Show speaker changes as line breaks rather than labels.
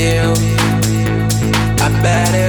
I better